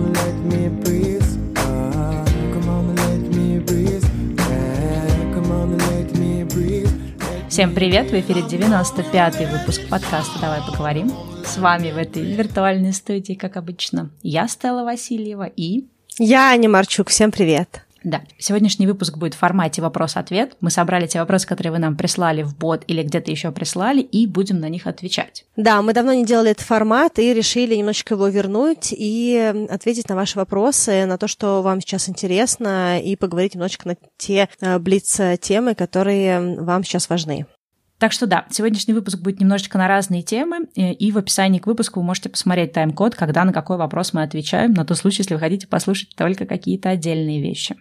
on, let me breathe. Ah, come on, let me breathe. Yeah, come on, let me breathe. Всем привет! В эфире 95-й выпуск подкаста «Давай поговорим». С вами в этой виртуальной студии, как обычно, я, Стелла Васильева, и... Я Аня Марчук. Всем привет! Да, сегодняшний выпуск будет в формате вопрос-ответ. Мы собрали те вопросы, которые вы нам прислали в бот или где-то еще прислали, и будем на них отвечать. Да, мы давно не делали этот формат и решили немножечко его вернуть и ответить на ваши вопросы, на то, что вам сейчас интересно, и поговорить немножечко на те э, блиц-темы, которые вам сейчас важны. Так что да, сегодняшний выпуск будет немножечко на разные темы, и в описании к выпуску вы можете посмотреть тайм-код, когда на какой вопрос мы отвечаем, на тот случай, если вы хотите послушать только какие-то отдельные вещи.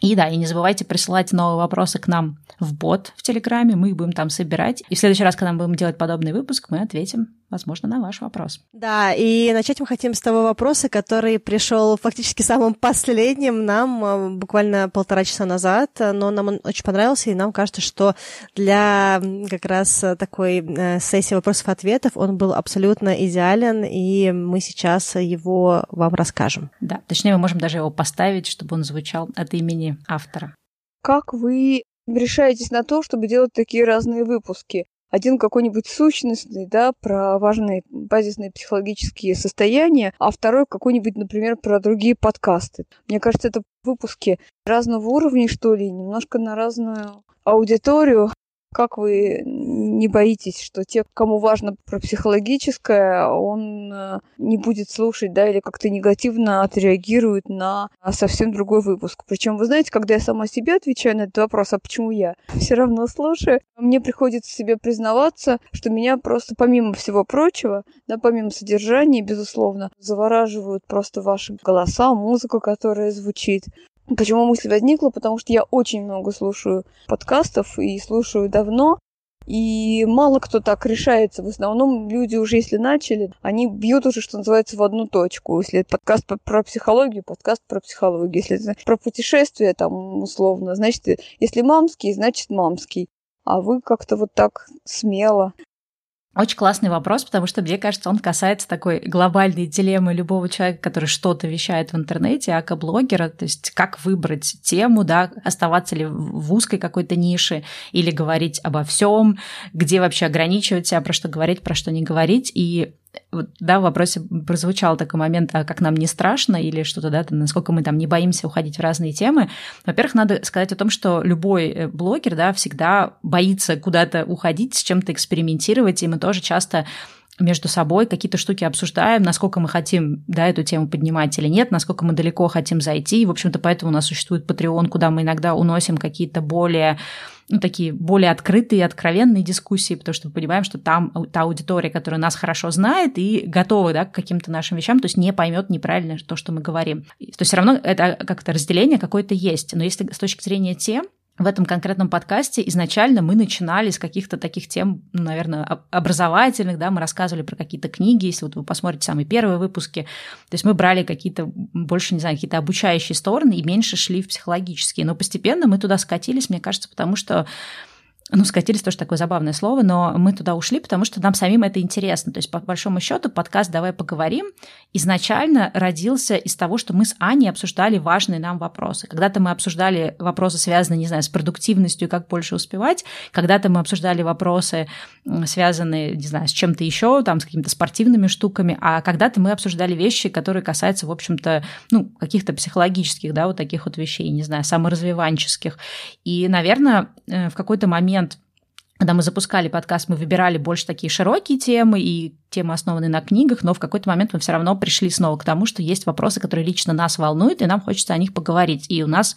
И да, и не забывайте присылать новые вопросы к нам в бот в Телеграме, мы их будем там собирать. И в следующий раз, когда мы будем делать подобный выпуск, мы ответим, возможно, на ваш вопрос. Да, и начать мы хотим с того вопроса, который пришел фактически самым последним нам а, буквально полтора часа назад, но нам он очень понравился, и нам кажется, что для как раз такой э, сессии вопросов-ответов он был абсолютно идеален, и мы сейчас его вам расскажем. Да, точнее, мы можем даже его поставить, чтобы он звучал от имени автора. Как вы решаетесь на то, чтобы делать такие разные выпуски? Один какой-нибудь сущностный, да, про важные базисные психологические состояния, а второй какой-нибудь, например, про другие подкасты. Мне кажется, это выпуски разного уровня, что ли, немножко на разную аудиторию. Как вы не боитесь, что те, кому важно про психологическое, он э, не будет слушать, да, или как-то негативно отреагирует на совсем другой выпуск. Причем, вы знаете, когда я сама себе отвечаю на этот вопрос, а почему я все равно слушаю, мне приходится себе признаваться, что меня просто помимо всего прочего, да, помимо содержания, безусловно, завораживают просто ваши голоса, музыка, которая звучит, Почему мысль возникла? Потому что я очень много слушаю подкастов и слушаю давно. И мало кто так решается. В основном люди уже, если начали, они бьют уже, что называется, в одну точку. Если это подкаст про психологию, подкаст про психологию. Если это про путешествия, там, условно, значит, если мамский, значит мамский. А вы как-то вот так смело очень классный вопрос, потому что, мне кажется, он касается такой глобальной дилеммы любого человека, который что-то вещает в интернете, ака-блогера, то есть как выбрать тему, да, оставаться ли в узкой какой-то нише или говорить обо всем, где вообще ограничивать себя, про что говорить, про что не говорить. И вот, да, в вопросе прозвучал такой момент, а как нам не страшно или что-то, да, насколько мы там не боимся уходить в разные темы. Во-первых, надо сказать о том, что любой э, блогер, да, всегда боится куда-то уходить, с чем-то экспериментировать, и мы тоже часто между собой какие-то штуки обсуждаем, насколько мы хотим да, эту тему поднимать или нет, насколько мы далеко хотим зайти. И, в общем-то, поэтому у нас существует Patreon, куда мы иногда уносим какие-то более ну, такие более открытые, откровенные дискуссии, потому что мы понимаем, что там та аудитория, которая нас хорошо знает и готова да, к каким-то нашим вещам, то есть не поймет неправильно то, что мы говорим. То есть все равно это как-то разделение какое-то есть. Но если с точки зрения тем, в этом конкретном подкасте. Изначально мы начинали с каких-то таких тем, ну, наверное, образовательных, да, мы рассказывали про какие-то книги, если вот вы посмотрите самые первые выпуски, то есть мы брали какие-то больше, не знаю, какие-то обучающие стороны и меньше шли в психологические, но постепенно мы туда скатились, мне кажется, потому что ну, скатились тоже такое забавное слово, но мы туда ушли, потому что нам самим это интересно. То есть, по большому счету, подкаст «Давай поговорим» изначально родился из того, что мы с Аней обсуждали важные нам вопросы. Когда-то мы обсуждали вопросы, связанные, не знаю, с продуктивностью, как больше успевать. Когда-то мы обсуждали вопросы, связанные, не знаю, с чем-то еще, там, с какими-то спортивными штуками. А когда-то мы обсуждали вещи, которые касаются, в общем-то, ну, каких-то психологических, да, вот таких вот вещей, не знаю, саморазвиванческих. И, наверное, э, в какой-то момент момент, когда мы запускали подкаст, мы выбирали больше такие широкие темы и темы, основанные на книгах, но в какой-то момент мы все равно пришли снова к тому, что есть вопросы, которые лично нас волнуют, и нам хочется о них поговорить. И у нас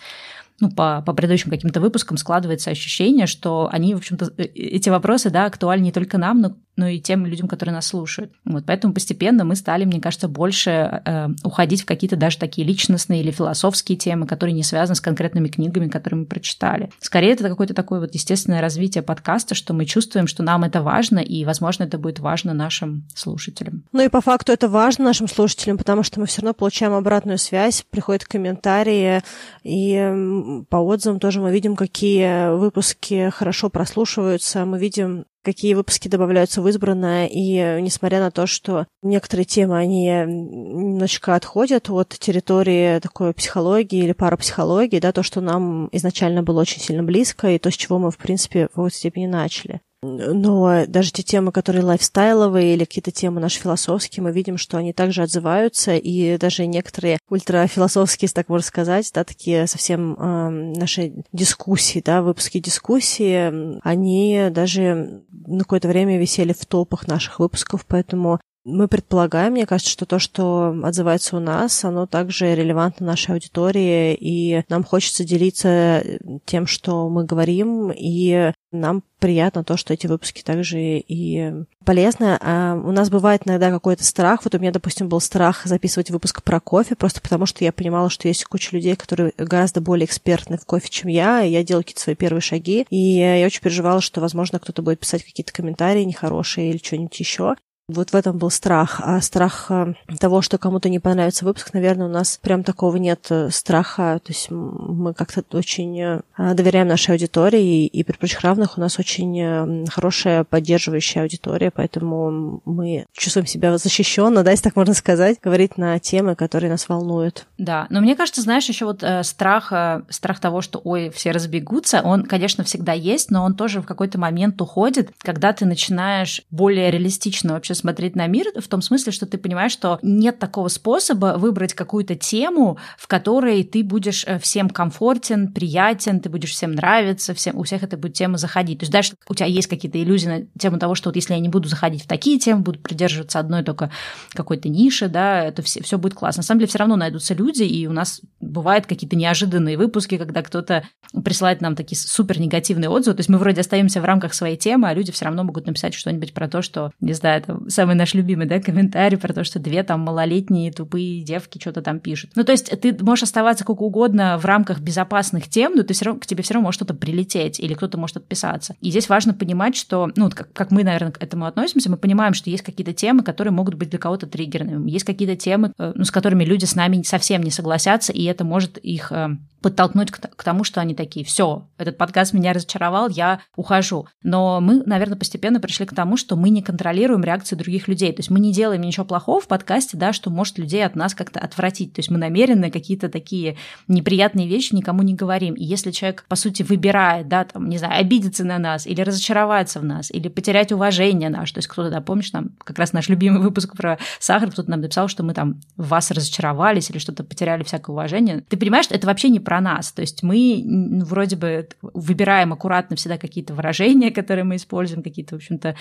ну, по, по предыдущим каким-то выпускам складывается ощущение, что они, в общем-то, э, эти вопросы, да, актуальны не только нам, но но и тем людям, которые нас слушают. Вот поэтому постепенно мы стали, мне кажется, больше э, уходить в какие-то даже такие личностные или философские темы, которые не связаны с конкретными книгами, которые мы прочитали. Скорее, это какое-то такое вот естественное развитие подкаста, что мы чувствуем, что нам это важно, и, возможно, это будет важно нашим слушателям. Ну и по факту это важно нашим слушателям, потому что мы все равно получаем обратную связь, приходят комментарии, и по отзывам тоже мы видим, какие выпуски хорошо прослушиваются, мы видим, какие выпуски добавляются в избранное, и несмотря на то, что некоторые темы, они немножечко отходят от территории такой психологии или парапсихологии, да, то, что нам изначально было очень сильно близко, и то, с чего мы, в принципе, в какой-то степени начали. Но даже те темы, которые лайфстайловые или какие-то темы наши философские, мы видим, что они также отзываются, и даже некоторые ультрафилософские, так можно сказать, да, такие совсем э, наши дискуссии, да, выпуски дискуссии, они даже на какое-то время висели в топах наших выпусков, поэтому мы предполагаем, мне кажется, что то, что отзывается у нас, оно также релевантно нашей аудитории, и нам хочется делиться тем, что мы говорим, и нам приятно то, что эти выпуски также и полезны. А у нас бывает иногда какой-то страх. Вот у меня, допустим, был страх записывать выпуск про кофе, просто потому что я понимала, что есть куча людей, которые гораздо более экспертны в кофе, чем я, и я делала какие-то свои первые шаги. И я очень переживала, что, возможно, кто-то будет писать какие-то комментарии нехорошие или что-нибудь еще. Вот в этом был страх. А страх э, того, что кому-то не понравится выпуск, наверное, у нас прям такого нет э, страха. То есть мы как-то очень э, доверяем нашей аудитории, и при прочих равных у нас очень хорошая поддерживающая аудитория, поэтому мы чувствуем себя защищенно, да, если так можно сказать, говорить на темы, которые нас волнуют. Да, но мне кажется, знаешь, еще вот страх, страх того, что, ой, все разбегутся, он, конечно, всегда есть, но он тоже в какой-то момент уходит, когда ты начинаешь более реалистично вообще смотреть на мир, в том смысле, что ты понимаешь, что нет такого способа выбрать какую-то тему, в которой ты будешь э, всем комфортен, приятен, ты будешь всем нравиться, всем, у всех эта будет тема заходить. То есть даже у тебя есть какие-то иллюзии на тему того, что вот если я не буду заходить в такие темы, буду придерживаться одной только какой-то ниши, да, это все, все будет классно. На самом деле все равно найдутся люди, и у нас бывают какие-то неожиданные выпуски, когда кто-то присылает нам такие супер негативные отзывы. То есть мы вроде остаемся в рамках своей темы, а люди все равно могут написать что-нибудь про то, что, не знаю, это самый наш любимый, да, комментарий про то, что две там малолетние тупые девки что-то там пишут. Ну, то есть ты можешь оставаться как угодно в рамках безопасных тем, но ты все равно, к тебе все равно может что-то прилететь, или кто-то может отписаться. И здесь важно понимать, что, ну, как, как мы, наверное, к этому относимся, мы понимаем, что есть какие-то темы, которые могут быть для кого-то триггерными. Есть какие-то темы, э, ну, с которыми люди с нами совсем не согласятся, и это может их э, подтолкнуть к тому, что они такие, все, этот подкаст меня разочаровал, я ухожу. Но мы, наверное, постепенно пришли к тому, что мы не контролируем реакции других людей. То есть мы не делаем ничего плохого в подкасте, да, что может людей от нас как-то отвратить. То есть мы намеренно какие-то такие неприятные вещи никому не говорим. И если человек, по сути, выбирает, да, там, не знаю, обидеться на нас или разочароваться в нас, или потерять уважение наше, то есть кто-то, да, помнишь, там как раз наш любимый выпуск про сахар, кто-то нам написал, что мы там в вас разочаровались или что-то потеряли всякое уважение. Ты понимаешь, что это вообще не про нас. То есть мы ну, вроде бы выбираем аккуратно всегда какие-то выражения, которые мы используем, какие-то, в общем-то,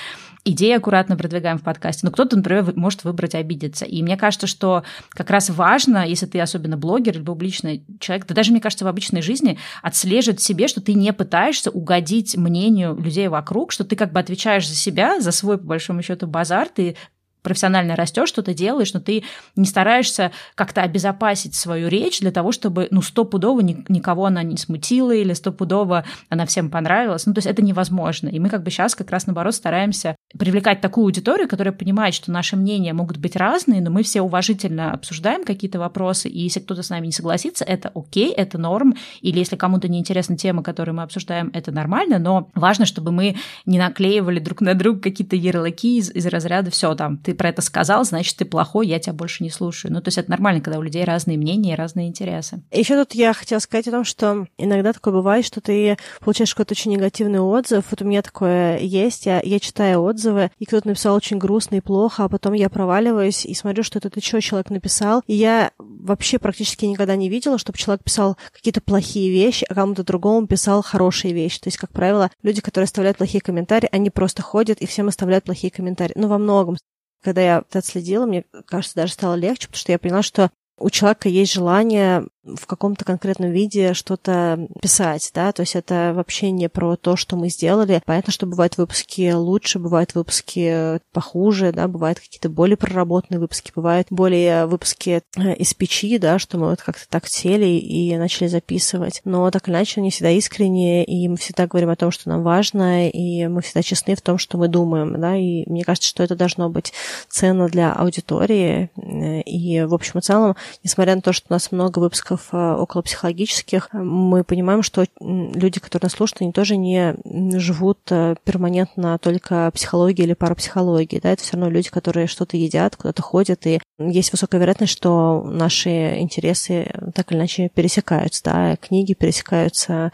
идеи аккуратно продвигаем в подкасте. Но кто-то, например, может выбрать обидеться. И мне кажется, что как раз важно, если ты особенно блогер или публичный человек, да даже, мне кажется, в обычной жизни отслеживать себе, что ты не пытаешься угодить мнению людей вокруг, что ты как бы отвечаешь за себя, за свой, по большому счету, базар, ты профессионально растешь, что ты делаешь, но ты не стараешься как-то обезопасить свою речь для того, чтобы, ну, стопудово никого она не смутила или стопудово она всем понравилась. Ну, то есть это невозможно. И мы как бы сейчас как раз, наоборот, стараемся привлекать такую аудиторию, которая понимает, что наши мнения могут быть разные, но мы все уважительно обсуждаем какие-то вопросы, и если кто-то с нами не согласится, это окей, это норм, или если кому-то не интересна тема, которую мы обсуждаем, это нормально, но важно, чтобы мы не наклеивали друг на друга какие-то ярлыки из, из разряда «все, там, ты про это сказал, значит, ты плохой, я тебя больше не слушаю». Ну, то есть это нормально, когда у людей разные мнения и разные интересы. Еще тут я хотела сказать о том, что иногда такое бывает, что ты получаешь какой-то очень негативный отзыв. Вот у меня такое есть, я, я читаю отзыв, отзывы, и кто-то написал очень грустно и плохо, а потом я проваливаюсь и смотрю, что это ты что человек написал. И я вообще практически никогда не видела, чтобы человек писал какие-то плохие вещи, а кому-то другому писал хорошие вещи. То есть, как правило, люди, которые оставляют плохие комментарии, они просто ходят и всем оставляют плохие комментарии. Ну, во многом. Когда я это отследила, мне кажется, даже стало легче, потому что я поняла, что у человека есть желание в каком-то конкретном виде что-то писать, да, то есть это вообще не про то, что мы сделали. Понятно, что бывают выпуски лучше, бывают выпуски похуже, да, бывают какие-то более проработанные выпуски, бывают более выпуски э, из печи, да, что мы вот как-то так сели и начали записывать. Но так или иначе они всегда искренние, и мы всегда говорим о том, что нам важно, и мы всегда честны в том, что мы думаем, да, и мне кажется, что это должно быть ценно для аудитории. Э, и в общем и целом, несмотря на то, что у нас много выпусков выпусков около психологических мы понимаем, что люди, которые нас слушают, они тоже не живут перманентно только психологией или парапсихологией. Да? Это все равно люди, которые что-то едят, куда-то ходят, и есть высокая вероятность, что наши интересы так или иначе пересекаются, да, книги пересекаются,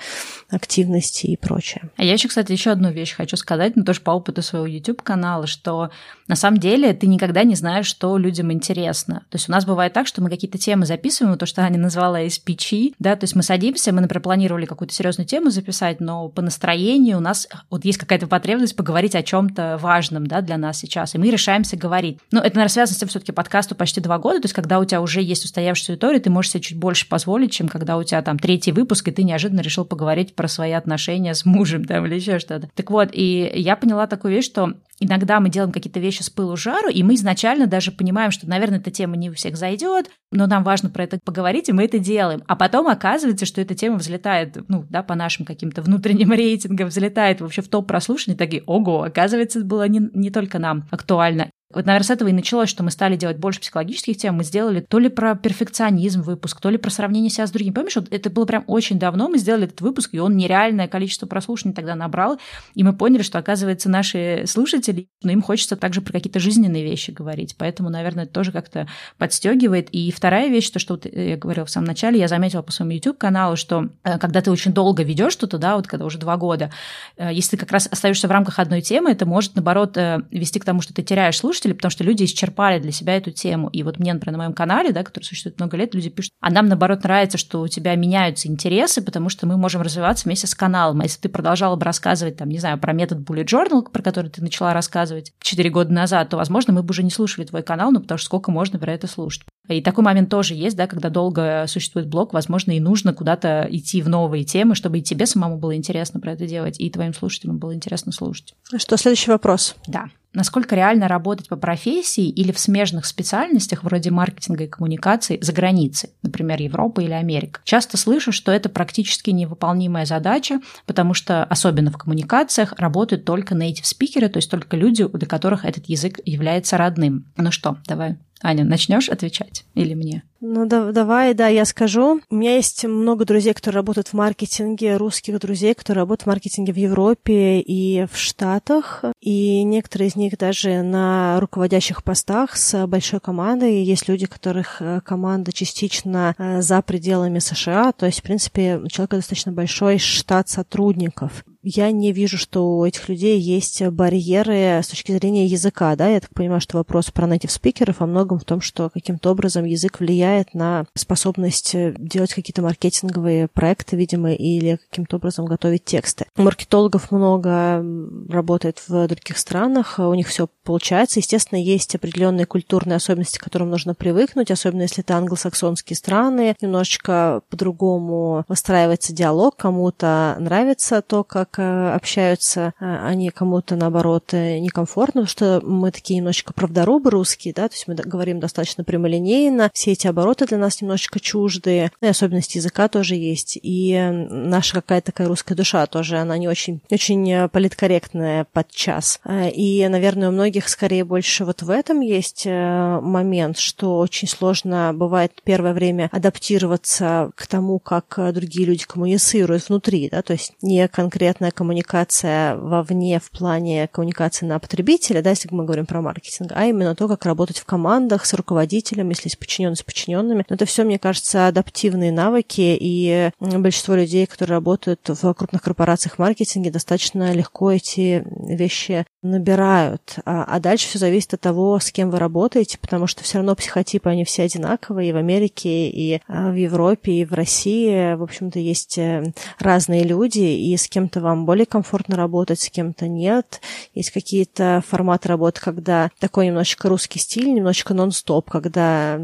активности и прочее. А я еще, кстати, еще одну вещь хочу сказать, ну, тоже по опыту своего YouTube-канала, что на самом деле ты никогда не знаешь, что людям интересно. То есть у нас бывает так, что мы какие-то темы записываем, то, что Аня назвала SPG, да, то есть мы садимся, мы, например, планировали какую-то серьезную тему записать, но по настроению у нас вот есть какая-то потребность поговорить о чем-то важном, да, для нас сейчас, и мы решаемся говорить. Но это, наверное, связано с тем, все-таки подкасту почти два года, то есть когда у тебя уже есть устоявшаяся аудитория, ты можешь себе чуть больше позволить, чем когда у тебя там третий выпуск, и ты неожиданно решил поговорить про свои отношения с мужем там или еще что-то. Так вот, и я поняла такую вещь, что иногда мы делаем какие-то вещи с пылу жару, и мы изначально даже понимаем, что, наверное, эта тема не у всех зайдет, но нам важно про это поговорить, и мы это делаем. А потом оказывается, что эта тема взлетает, ну, да, по нашим каким-то внутренним рейтингам, взлетает вообще в топ прослушиваний, такие, ого, оказывается, это было не, не только нам актуально. Вот, наверное, с этого и началось, что мы стали делать больше психологических тем. Мы сделали то ли про перфекционизм выпуск, то ли про сравнение себя с другими. Помнишь, вот это было прям очень давно, мы сделали этот выпуск, и он нереальное количество прослушаний тогда набрал, и мы поняли, что, оказывается, наши слушатели, но им хочется также про какие-то жизненные вещи говорить. Поэтому, наверное, это тоже как-то подстегивает. И вторая вещь, то, что вот я говорила в самом начале, я заметила по своему YouTube-каналу, что э, когда ты очень долго ведешь что-то, да, вот когда уже два года, э, если ты как раз остаешься в рамках одной темы, это может, наоборот, э, вести к тому, что ты теряешь слушателей, слушателей, потому что люди исчерпали для себя эту тему. И вот мне, например, на моем канале, да, который существует много лет, люди пишут, а нам, наоборот, нравится, что у тебя меняются интересы, потому что мы можем развиваться вместе с каналом. А если ты продолжала бы рассказывать, там, не знаю, про метод Bullet Journal, про который ты начала рассказывать 4 года назад, то, возможно, мы бы уже не слушали твой канал, ну, потому что сколько можно про это слушать. И такой момент тоже есть, да, когда долго существует блог, возможно, и нужно куда-то идти в новые темы, чтобы и тебе самому было интересно про это делать, и твоим слушателям было интересно слушать. Что, следующий вопрос? Да насколько реально работать по профессии или в смежных специальностях вроде маркетинга и коммуникаций за границей, например, Европа или Америка. Часто слышу, что это практически невыполнимая задача, потому что, особенно в коммуникациях, работают только native спикеры, то есть только люди, для которых этот язык является родным. Ну что, давай Аня, начнешь отвечать или мне? Ну, да, давай, да, я скажу. У меня есть много друзей, которые работают в маркетинге, русских друзей, которые работают в маркетинге в Европе и в Штатах. И некоторые из них даже на руководящих постах с большой командой. Есть люди, которых э, команда частично э, за пределами США. То есть, в принципе, у человека достаточно большой штат сотрудников я не вижу, что у этих людей есть барьеры с точки зрения языка, да, я так понимаю, что вопрос про native спикеров во многом в том, что каким-то образом язык влияет на способность делать какие-то маркетинговые проекты, видимо, или каким-то образом готовить тексты. Маркетологов много работает в других странах, у них все получается. Естественно, есть определенные культурные особенности, к которым нужно привыкнуть, особенно если это англосаксонские страны. Немножечко по-другому выстраивается диалог, кому-то нравится то, как Э, общаются э, они кому-то, наоборот, э, некомфортно, потому что мы такие немножечко правдорубы русские, да, то есть мы говорим достаточно прямолинейно, все эти обороты для нас немножечко чуждые, ну и особенности языка тоже есть, и наша какая-то такая русская душа тоже, она не очень, очень политкорректная подчас. И, наверное, у многих скорее больше вот в этом есть момент, что очень сложно бывает первое время адаптироваться к тому, как другие люди коммуницируют внутри, да, то есть не конкретно конкретная коммуникация вовне в плане коммуникации на потребителя, да, если мы говорим про маркетинг, а именно то, как работать в командах с руководителем, если с подчиненными, с подчиненными. Но это все, мне кажется, адаптивные навыки, и большинство людей, которые работают в крупных корпорациях маркетинге, достаточно легко эти вещи набирают. А, а дальше все зависит от того, с кем вы работаете, потому что все равно психотипы, они все одинаковые и в Америке, и а, в Европе, и в России. В общем-то, есть э, разные люди, и с кем-то вам более комфортно работать, с кем-то нет. Есть какие-то форматы работы, когда такой немножечко русский стиль, немножечко нон-стоп, когда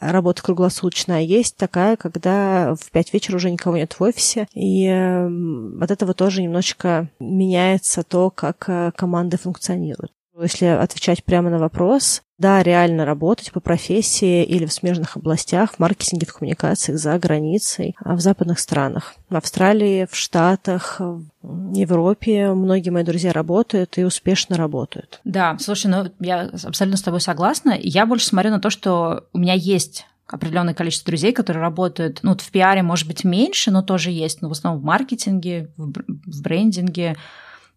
работа круглосуточная. А есть такая, когда в пять вечера уже никого нет в офисе, и от этого тоже немножечко меняется то, как э, команды функционируют. Если отвечать прямо на вопрос, да, реально работать по профессии или в смежных областях, в маркетинге, в коммуникациях за границей, а в западных странах. В Австралии, в Штатах, в Европе многие мои друзья работают и успешно работают. Да, слушай, ну я абсолютно с тобой согласна. Я больше смотрю на то, что у меня есть определенное количество друзей, которые работают, ну, вот в пиаре, может быть, меньше, но тоже есть, но в основном в маркетинге, в брендинге,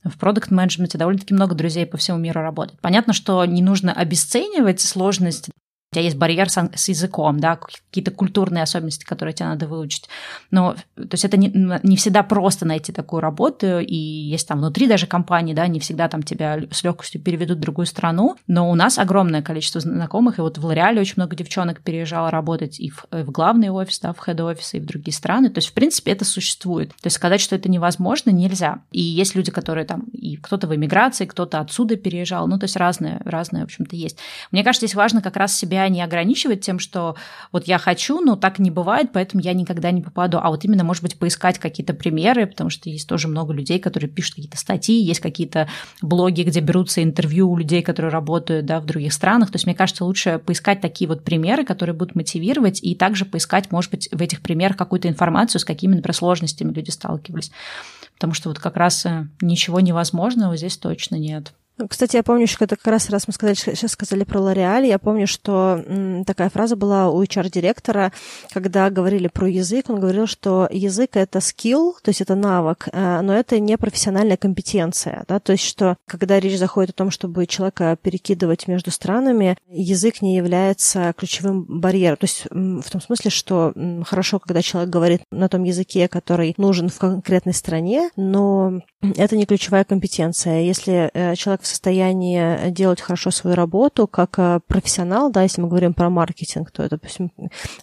в продукт-менеджменте довольно-таки много друзей по всему миру работает. Понятно, что не нужно обесценивать сложность у тебя есть барьер с, с языком, да, какие-то культурные особенности, которые тебе надо выучить. Но, то есть это не, не всегда просто найти такую работу, и есть там внутри даже компании, да, не всегда там тебя с легкостью переведут в другую страну, но у нас огромное количество знакомых, и вот в Лореале очень много девчонок переезжало работать и в, и в главный офис, да, в хед-офис, и в другие страны. То есть, в принципе, это существует. То есть сказать, что это невозможно, нельзя. И есть люди, которые там, и кто-то в эмиграции, кто-то отсюда переезжал, ну, то есть разное, разное, в общем-то, есть. Мне кажется, здесь важно как раз себя себя не ограничивать тем, что вот я хочу, но так не бывает, поэтому я никогда не попаду. А вот именно, может быть, поискать какие-то примеры, потому что есть тоже много людей, которые пишут какие-то статьи, есть какие-то блоги, где берутся интервью у людей, которые работают да, в других странах. То есть, мне кажется, лучше поискать такие вот примеры, которые будут мотивировать, и также поискать, может быть, в этих примерах какую-то информацию, с какими, например, сложностями люди сталкивались. Потому что вот как раз э, ничего невозможного здесь точно нет. Ну, кстати, я помню, что это как раз, раз мы сказали, сейчас сказали про Лореаль, я помню, что такая фраза была у HR-директора, когда говорили про язык, он говорил, что язык — это скилл, то есть это навык, э, но это не профессиональная компетенция, да, то есть что, когда речь заходит о том, чтобы человека перекидывать между странами, язык не является ключевым барьером, то есть в том смысле, что хорошо, когда человек говорит на том языке, который нужен в конкретной стране, но это не ключевая компетенция. Если э, человек состоянии делать хорошо свою работу как э, профессионал, да, если мы говорим про маркетинг, то это, допустим,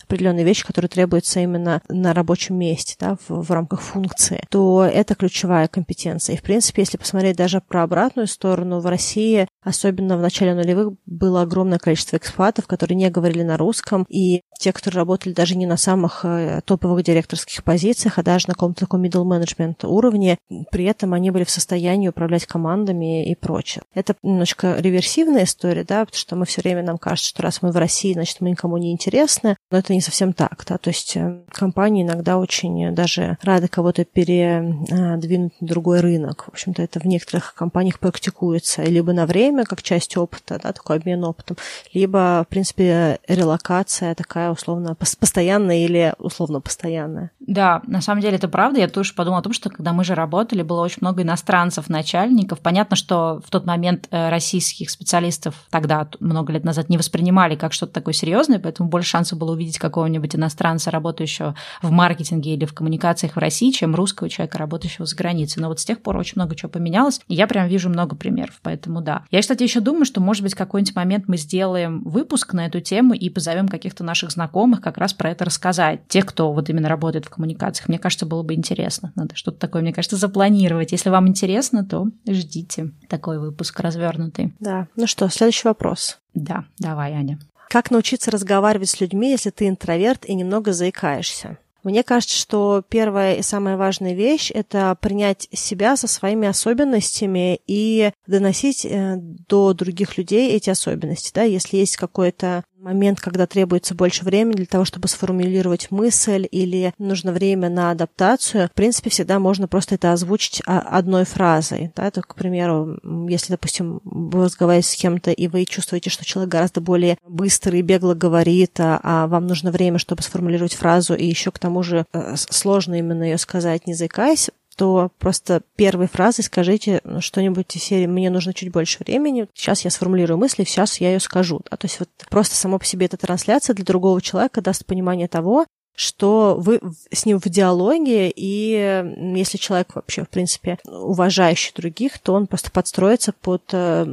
определенные вещи, которые требуются именно на рабочем месте, да, в, в рамках функции, то это ключевая компетенция. И, в принципе, если посмотреть даже про обратную сторону, в России, особенно в начале нулевых, было огромное количество экспатов, которые не говорили на русском, и те, которые работали даже не на самых э, топовых директорских позициях, а даже на каком-то таком middle management уровне, при этом они были в состоянии управлять командами и прочее. Это немножко реверсивная история, да, потому что мы все время нам кажется, что раз мы в России, значит, мы никому не интересны, но это не совсем так, да, то есть э, компании иногда очень даже рады кого-то передвинуть на другой рынок. В общем-то, это в некоторых компаниях практикуется либо на время, как часть опыта, да, такой обмен опытом, либо, в принципе, релокация такая условно постоянная или условно постоянная. Да, на самом деле это правда. Я тоже подумала о том, что когда мы же работали, было очень много иностранцев, начальников. Понятно, что в тот момент э, российских специалистов тогда, много лет назад, не воспринимали как что-то такое серьезное, поэтому больше шансов было увидеть какого-нибудь иностранца, работающего в маркетинге или в коммуникациях в России, чем русского человека, работающего за границей. Но вот с тех пор очень много чего поменялось, и я прям вижу много примеров, поэтому да. Я, кстати, еще думаю, что, может быть, какой-нибудь момент мы сделаем выпуск на эту тему и позовем каких-то наших знакомых как раз про это рассказать. Тех, кто вот именно работает в коммуникациях. Мне кажется, было бы интересно. Надо что-то такое, мне кажется, запланировать. Если вам интересно, то ждите такой выпуск развернутый. Да. Ну что, следующий вопрос. Да, давай, Аня. Как научиться разговаривать с людьми, если ты интроверт и немного заикаешься? Мне кажется, что первая и самая важная вещь — это принять себя со своими особенностями и доносить э, до других людей эти особенности. Да? Если есть какой-то момент, когда требуется больше времени для того, чтобы сформулировать мысль или нужно время на адаптацию, в принципе, всегда можно просто это озвучить одной фразой. Да? Это, к примеру, если, допустим, вы разговариваете с кем-то, и вы чувствуете, что человек гораздо более быстро и бегло говорит, а, а вам нужно время, чтобы сформулировать фразу, и еще к тому же э, сложно именно ее сказать, не заикаясь, то просто первой фразой скажите что-нибудь из серии «мне нужно чуть больше времени, сейчас я сформулирую мысли, сейчас я ее скажу». Да? То есть вот просто само по себе эта трансляция для другого человека даст понимание того, что вы с ним в диалоге, и если человек вообще, в принципе, уважающий других, то он просто подстроится под э,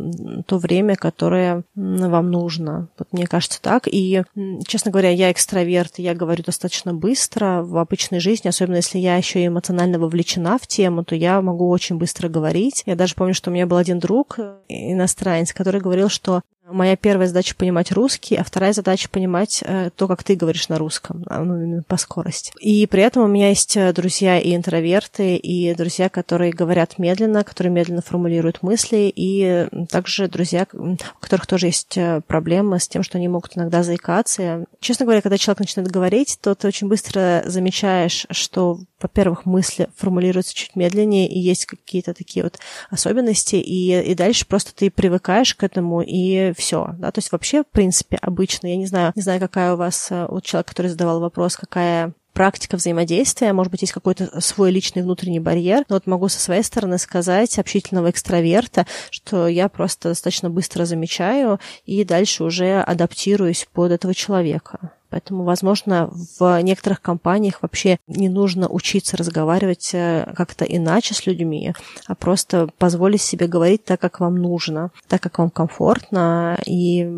то время, которое вам нужно. Вот мне кажется так. И, честно говоря, я экстраверт, я говорю достаточно быстро в обычной жизни, особенно если я еще эмоционально вовлечена в тему, то я могу очень быстро говорить. Я даже помню, что у меня был один друг, э, иностранец, который говорил, что Моя первая задача понимать русский, а вторая задача понимать э, то, как ты говоришь на русском, а, ну, по скорости. И при этом у меня есть э, друзья и интроверты, и друзья, которые говорят медленно, которые медленно формулируют мысли, и также друзья, у которых тоже есть э, проблемы с тем, что они могут иногда заикаться. Честно говоря, когда человек начинает говорить, то ты очень быстро замечаешь, что во-первых, мысли формулируются чуть медленнее, и есть какие-то такие вот особенности, и, и дальше просто ты привыкаешь к этому, и все, да, то есть вообще, в принципе, обычно, я не знаю, не знаю, какая у вас, э, вот человек, который задавал вопрос, какая практика взаимодействия, может быть, есть какой-то свой личный внутренний барьер. Но вот могу со своей стороны сказать, общительного экстраверта, что я просто достаточно быстро замечаю и дальше уже адаптируюсь под этого человека. Поэтому, возможно, в некоторых компаниях вообще не нужно учиться разговаривать э, как-то иначе с людьми, а просто позволить себе говорить так, как вам нужно, так, как вам комфортно, и,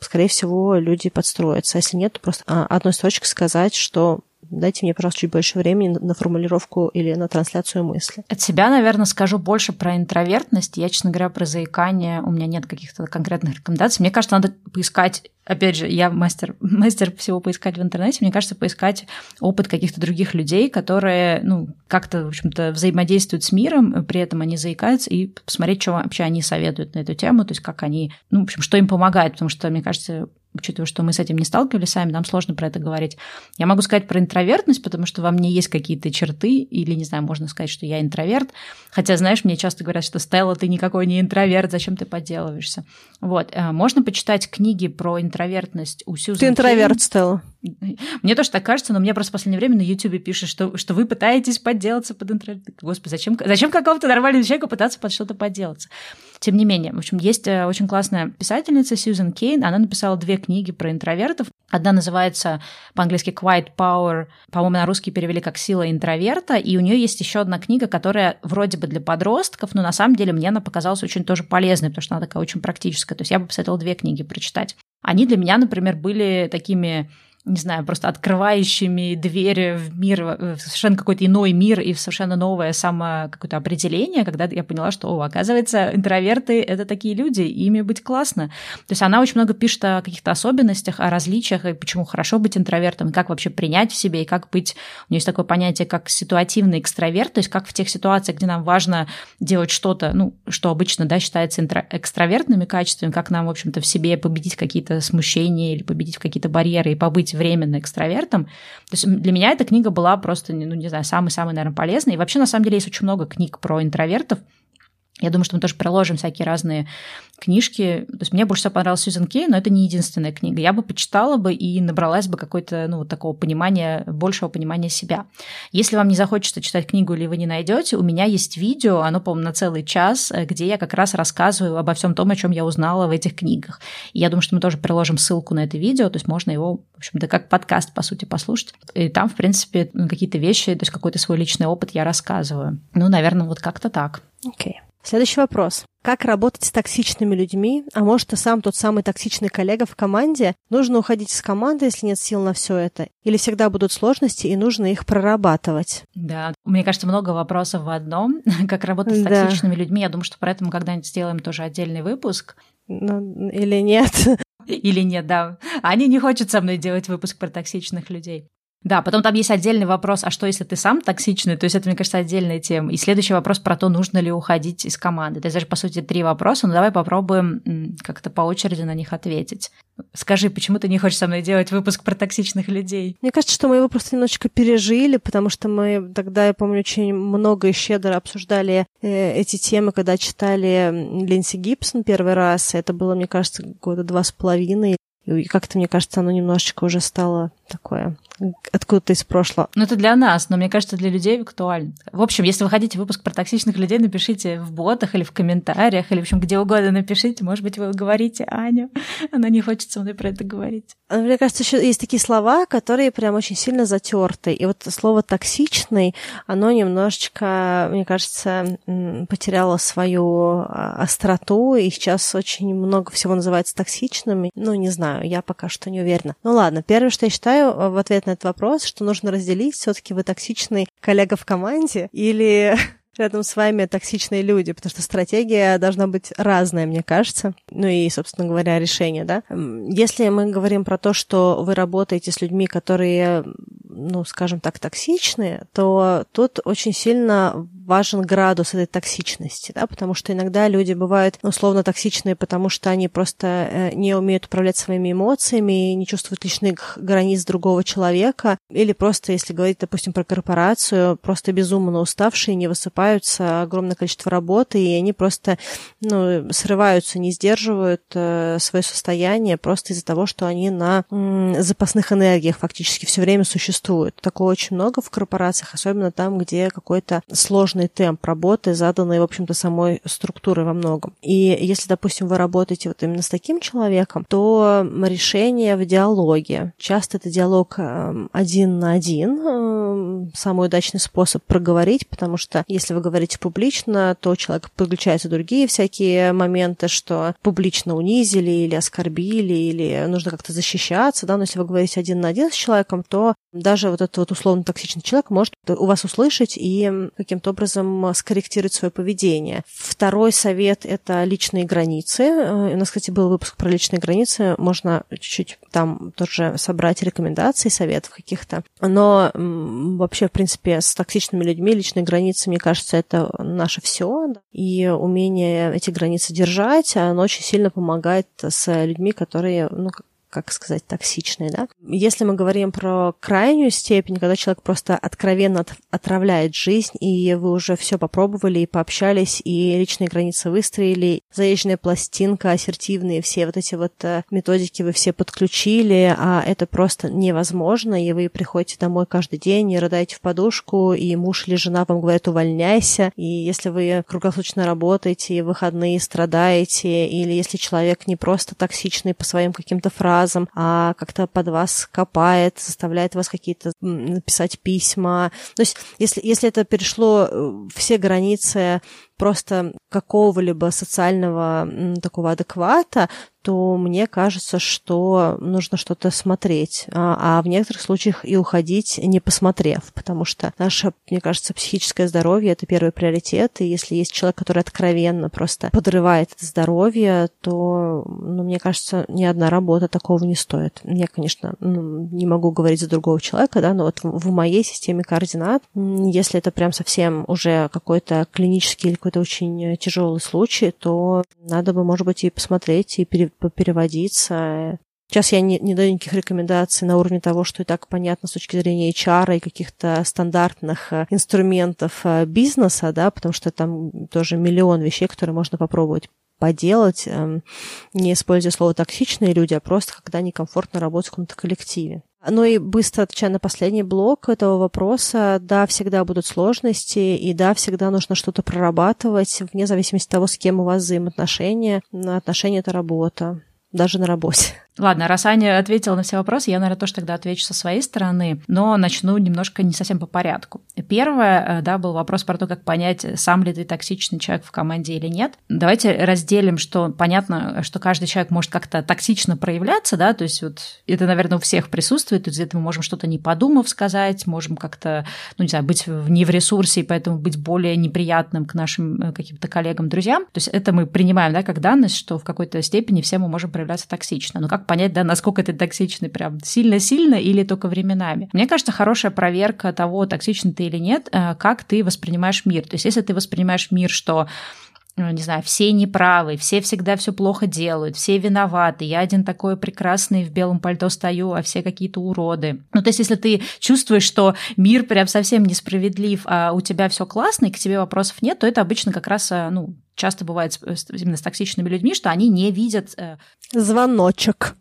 скорее всего, люди подстроятся. А если нет, то просто а, одной строчкой сказать, что дайте мне, пожалуйста, чуть больше времени на формулировку или на трансляцию мысли. От себя, наверное, скажу больше про интровертность. Я, честно говоря, про заикание, у меня нет каких-то конкретных рекомендаций. Мне кажется, надо поискать опять же, я мастер, мастер всего поискать в интернете, мне кажется, поискать опыт каких-то других людей, которые, ну, как-то, в общем-то, взаимодействуют с миром, при этом они заикаются, и посмотреть, что вообще они советуют на эту тему, то есть как они, ну, в общем, что им помогает, потому что, мне кажется, учитывая, что мы с этим не сталкивались сами, нам сложно про это говорить. Я могу сказать про интровертность, потому что во мне есть какие-то черты, или, не знаю, можно сказать, что я интроверт. Хотя, знаешь, мне часто говорят, что Стелла, ты никакой не интроверт, зачем ты подделываешься? Вот. Э, можно почитать книги про интровертность у Сьюзан Ты интроверт. Стелла. Мне тоже так кажется, но мне просто в последнее время на Ютубе пишут, что, что вы пытаетесь подделаться под интроверт. Господи, зачем, зачем какому-то нормальному человеку пытаться под что-то подделаться? Тем не менее, в общем, есть э, очень классная писательница Сьюзен Кейн, она написала две книги про интровертов. Одна называется по-английски Quiet Power, по-моему, на русский перевели как «Сила интроверта», и у нее есть еще одна книга, которая вроде бы для подростков, но на самом деле мне она показалась очень тоже полезной, потому что она такая очень практическая. То есть я бы посоветовала две книги прочитать. Они для меня, например, были такими не знаю, просто открывающими двери в мир, в совершенно какой-то иной мир и в совершенно новое само какое-то определение, когда я поняла, что, о, оказывается, интроверты — это такие люди, и ими быть классно. То есть она очень много пишет о каких-то особенностях, о различиях, и почему хорошо быть интровертом, и как вообще принять в себе, и как быть... У нее есть такое понятие, как ситуативный экстраверт, то есть как в тех ситуациях, где нам важно делать что-то, ну, что обычно, да, считается интро... экстравертными качествами, как нам, в общем-то, в себе победить какие-то смущения или победить какие-то барьеры и побыть быть временно экстравертом. То есть для меня эта книга была просто, ну, не знаю, самый-самый, наверное, полезной. И вообще, на самом деле, есть очень много книг про интровертов. Я думаю, что мы тоже приложим всякие разные книжки. То есть мне больше всего понравилась Сьюзен Кей, но это не единственная книга. Я бы почитала бы и набралась бы какой-то, ну, вот такого понимания, большего понимания себя. Если вам не захочется читать книгу или вы не найдете, у меня есть видео, оно, по-моему, на целый час, э, где я как раз рассказываю обо всем том, о чем я узнала в этих книгах. И я думаю, что мы тоже приложим ссылку на это видео, то есть можно его, в общем-то, как подкаст, по сути, послушать. И там, в принципе, какие-то вещи, то есть какой-то свой личный опыт я рассказываю. Ну, наверное, вот как-то так. Окей. Okay. Следующий вопрос. Как работать с токсичными людьми? А может, ты сам тот самый токсичный коллега в команде? Нужно уходить из команды, если нет сил на все это? Или всегда будут сложности, и нужно их прорабатывать? Да, мне кажется, много вопросов в одном. как работать с да. токсичными людьми? Я думаю, что про это мы когда-нибудь сделаем тоже отдельный выпуск. Ну, или нет. Или нет, да. Они не хочет со мной делать выпуск про токсичных людей. Да, потом там есть отдельный вопрос, а что если ты сам токсичный? То есть это, мне кажется, отдельная тема. И следующий вопрос про то, нужно ли уходить из команды. То есть даже, по сути, три вопроса, но давай попробуем как-то по очереди на них ответить. Скажи, почему ты не хочешь со мной делать выпуск про токсичных людей? Мне кажется, что мы его просто немножечко пережили, потому что мы тогда, я помню, очень много и щедро обсуждали э, эти темы, когда читали Линси Гибсон первый раз. Это было, мне кажется, года два с половиной. И как-то, мне кажется, оно немножечко уже стало такое откуда-то из прошлого. Ну, это для нас, но мне кажется, для людей актуально. В общем, если вы хотите выпуск про токсичных людей, напишите в ботах или в комментариях, или, в общем, где угодно напишите. Может быть, вы говорите Аню. Она не хочет со мной про это говорить. Мне кажется, еще есть такие слова, которые прям очень сильно затерты. И вот слово «токсичный», оно немножечко, мне кажется, потеряло свою а, остроту, и сейчас очень много всего называется токсичными. Ну, не знаю, я пока что не уверена. Ну ладно, первое, что я считаю в ответ на этот вопрос, что нужно разделить, все-таки вы токсичный коллега в команде или рядом с вами токсичные люди, потому что стратегия должна быть разная, мне кажется. Ну и, собственно говоря, решение, да. Если мы говорим про то, что вы работаете с людьми, которые, ну, скажем так, токсичные, то тут очень сильно важен градус этой токсичности, да, потому что иногда люди бывают условно токсичные, потому что они просто э, не умеют управлять своими эмоциями, не чувствуют личных границ другого человека, или просто, если говорить, допустим, про корпорацию, просто безумно уставшие, не высыпаются, огромное количество работы, и они просто ну, срываются, не сдерживают э, свое состояние просто из-за того, что они на запасных энергиях фактически все время существуют. Такого очень много в корпорациях, особенно там, где какой-то сложный темп работы, заданный, в общем-то, самой структурой во многом. И если, допустим, вы работаете вот именно с таким человеком, то решение в диалоге. Часто это диалог э, один на один, э, самый удачный способ проговорить, потому что если вы говорите публично, то человек подключается другие всякие моменты, что публично унизили или оскорбили, или нужно как-то защищаться, да, но если вы говорите один на один с человеком, то даже вот этот вот условно токсичный человек может у вас услышать и каким-то образом скорректировать свое поведение. Второй совет — это личные границы. Э, у нас, кстати, был выпуск про личные границы. Можно чуть-чуть там тоже собрать рекомендации, советов каких-то. Но вообще, в принципе, с токсичными людьми личные границы, мне кажется, это наше все. И умение эти границы держать, оно очень сильно помогает с людьми, которые, ну, как сказать, токсичные, да. Если мы говорим про крайнюю степень, когда человек просто откровенно отравляет жизнь, и вы уже все попробовали и пообщались, и личные границы выстроили, заезженная пластинка, ассертивные все вот эти вот э, методики вы все подключили, а это просто невозможно, и вы приходите домой каждый день и рыдаете в подушку, и муж или жена вам говорят увольняйся, и если вы круглосуточно работаете, и выходные страдаете, или если человек не просто токсичный по своим каким-то фразам, рассказам, а как-то под вас копает, заставляет вас какие-то написать письма. То есть, если, если это перешло э, все границы просто какого-либо социального такого адеквата, то мне кажется, что нужно что-то смотреть, а, а в некоторых случаях и уходить, не посмотрев, потому что наше, мне кажется, психическое здоровье — это первый приоритет, и если есть человек, который откровенно просто подрывает это здоровье, то, ну, мне кажется, ни одна работа такого не стоит. Я, конечно, ну, не могу говорить за другого человека, да, но вот в, моей системе координат, если это прям совсем уже какой-то клинический или какой-то очень тяжелый случай, то надо бы, может быть, и посмотреть, и пере переводиться. Сейчас я не, не даю никаких рекомендаций на уровне того, что и так понятно с точки зрения HR и каких-то стандартных э, инструментов э, бизнеса, да, потому что там тоже миллион вещей, которые можно попробовать поделать, эм, не используя слово «токсичные люди», а просто когда некомфортно работать в каком-то коллективе. Ну и быстро отвечая на последний блок этого вопроса, да, всегда будут сложности, и да, всегда нужно что-то прорабатывать, вне зависимости от того, с кем у вас взаимоотношения. Отношения — это работа, даже на работе. Ладно, раз Аня ответила на все вопросы, я, наверное, тоже тогда отвечу со своей стороны, но начну немножко не совсем по порядку. Первое, э, да, был вопрос про то, как понять, сам ли ты токсичный человек в команде или нет. Давайте разделим, что понятно, что каждый человек может как-то токсично проявляться, да, то есть вот это, наверное, у всех присутствует, то есть где-то мы можем что-то не подумав сказать, можем как-то, ну, не знаю, быть не в ресурсе, и поэтому быть более неприятным к нашим э, каким-то коллегам, друзьям. То есть это мы принимаем, да, как данность, что в какой-то степени все мы можем проявляться токсично. Но как понять, да, насколько ты токсичный прям сильно-сильно или только временами. Мне кажется, хорошая проверка того, токсичный ты или нет, э, как ты воспринимаешь мир. То есть если ты воспринимаешь мир, что ну, не знаю, все неправы, все всегда все плохо делают, все виноваты, я один такой прекрасный в белом пальто стою, а все какие-то уроды. Ну, то есть, если ты чувствуешь, что мир прям совсем несправедлив, а у тебя все классно, и к тебе вопросов нет, то это обычно как раз, э, ну, часто бывает именно с токсичными людьми, что они не видят... Э, Звоночек.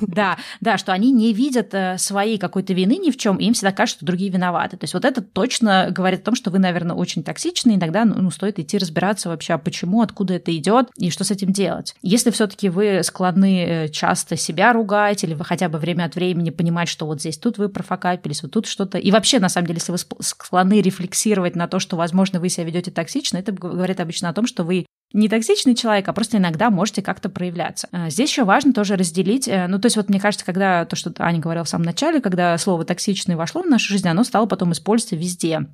Да, да, что они не видят э, своей какой-то вины ни в чем, и им всегда кажется, что другие виноваты. То есть вот это точно говорит о том, что вы, наверное, очень токсичны, иногда ну, стоит идти разбираться вообще, а почему, откуда это идет и что с этим делать. Если все-таки вы склонны э, часто себя ругать, или вы хотя бы время от времени понимать, что вот здесь тут вы профокапились, вот тут что-то. И вообще, на самом деле, если вы склонны рефлексировать на то, что, возможно, вы себя ведете токсично, это говорит обычно о том, что вы не токсичный человек, а просто иногда можете как-то проявляться. А, здесь еще важно тоже разделить, э, ну, то есть вот мне кажется, когда то, что Аня говорила в самом начале, когда слово «токсичный» вошло в нашу жизнь, оно стало потом использоваться везде.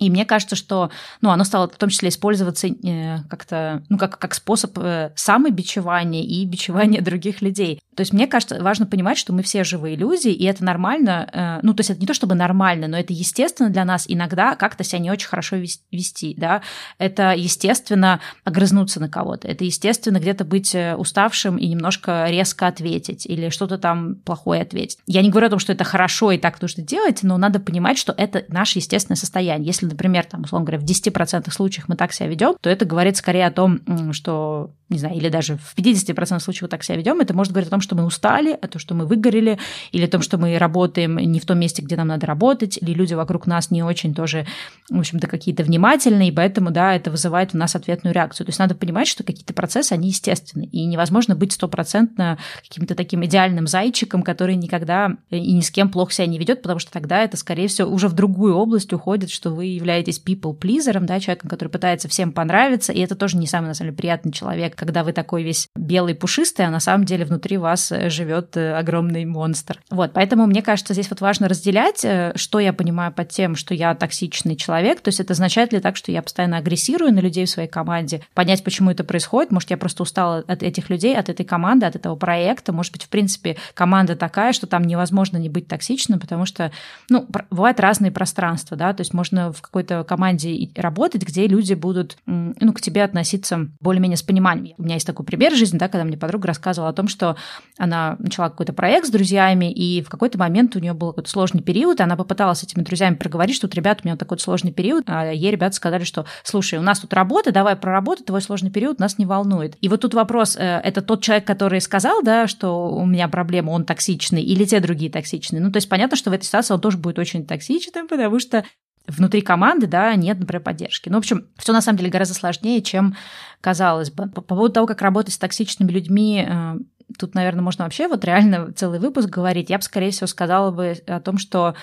И мне кажется, что ну, оно стало в том числе использоваться э, как-то, ну, как, как способ э, самобичевания и бичевания других людей. То есть мне кажется, важно понимать, что мы все живые люди, и это нормально. Э, ну, то есть это не то чтобы нормально, но это естественно для нас иногда как-то себя не очень хорошо вести, да. Это естественно огрызнуться на кого-то, это естественно где-то быть уставшим и немножко резко ответить или что-то там плохое ответить. Я не говорю о том, что это хорошо и так нужно делать, но надо понимать, что это наше естественное состояние. Если например, там, условно говоря, в 10% случаях мы так себя ведем, то это говорит скорее о том, что, не знаю, или даже в 50% случаев мы так себя ведем, это может говорить о том, что мы устали, о том, что мы выгорели, или о том, что мы работаем не в том месте, где нам надо работать, или люди вокруг нас не очень тоже, в общем-то, какие-то внимательные, и поэтому, да, это вызывает у нас ответную реакцию. То есть надо понимать, что какие-то процессы, они естественны, и невозможно быть стопроцентно каким-то таким идеальным зайчиком, который никогда и ни с кем плохо себя не ведет, потому что тогда это, скорее всего, уже в другую область уходит, что вы являетесь people pleaser, да, человеком, который пытается всем понравиться, и это тоже не самый, на самом деле, приятный человек, когда вы такой весь белый, пушистый, а на самом деле внутри вас э, живет э, огромный монстр. Вот, поэтому мне кажется, здесь вот важно разделять, э, что я понимаю под тем, что я токсичный человек, то есть это означает ли так, что я постоянно агрессирую на людей в своей команде, понять, почему это происходит, может, я просто устала от этих людей, от этой команды, от этого проекта, может быть, в принципе, команда такая, что там невозможно не быть токсичным, потому что, ну, бывают разные пространства, да, то есть можно в какой-то команде работать, где люди будут ну, к тебе относиться более-менее с пониманием. У меня есть такой пример жизни, да, когда мне подруга рассказывала о том, что она начала какой-то проект с друзьями, и в какой-то момент у нее был какой-то сложный период, и она попыталась с этими друзьями проговорить, что вот, ребята, у меня такой сложный период, а ей ребята сказали, что, слушай, у нас тут работа, давай про работу, твой сложный период нас не волнует. И вот тут вопрос, э, это тот человек, который сказал, да, что у меня проблема, он токсичный, или те другие токсичные? Ну, то есть понятно, что в этой ситуации он тоже будет очень токсичным, потому что внутри команды, да, нет, например, поддержки. Ну, в общем, все на самом деле гораздо сложнее, чем казалось бы. По поводу того, как работать с токсичными людьми, э, тут, наверное, можно вообще вот реально целый выпуск говорить. Я бы, скорее всего, сказала бы о том, что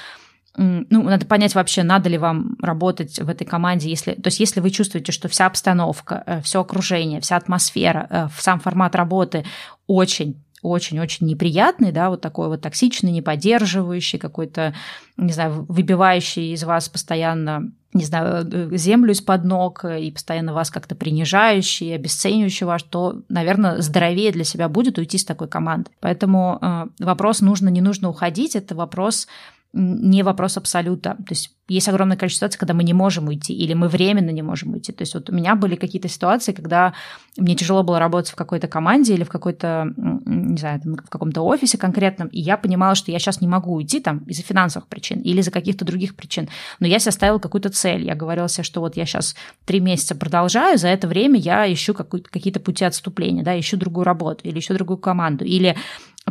ну, надо понять вообще, надо ли вам работать в этой команде, если, то есть если вы чувствуете, что вся обстановка, э, все окружение, вся атмосфера, э, сам формат работы очень очень-очень неприятный, да, вот такой вот токсичный, неподдерживающий, какой-то, не знаю, выбивающий из вас постоянно не знаю, э, землю из-под ног и постоянно вас как-то принижающий, обесценивающий вас, то, наверное, здоровее для себя будет уйти с такой команды. Поэтому э, вопрос нужно, не нужно уходить, это вопрос не вопрос абсолюта. То есть есть огромное количество ситуаций, когда мы не можем уйти, или мы временно не можем уйти. То есть вот у меня были какие-то ситуации, когда мне тяжело было работать в какой-то команде или в какой-то, не знаю, в каком-то офисе конкретном, и я понимала, что я сейчас не могу уйти там из-за финансовых причин или из-за каких-то других причин. Но я себе ставила какую-то цель. Я говорила себе, что вот я сейчас три месяца продолжаю, за это время я ищу какие-то пути отступления, да, ищу другую работу или ищу другую команду, или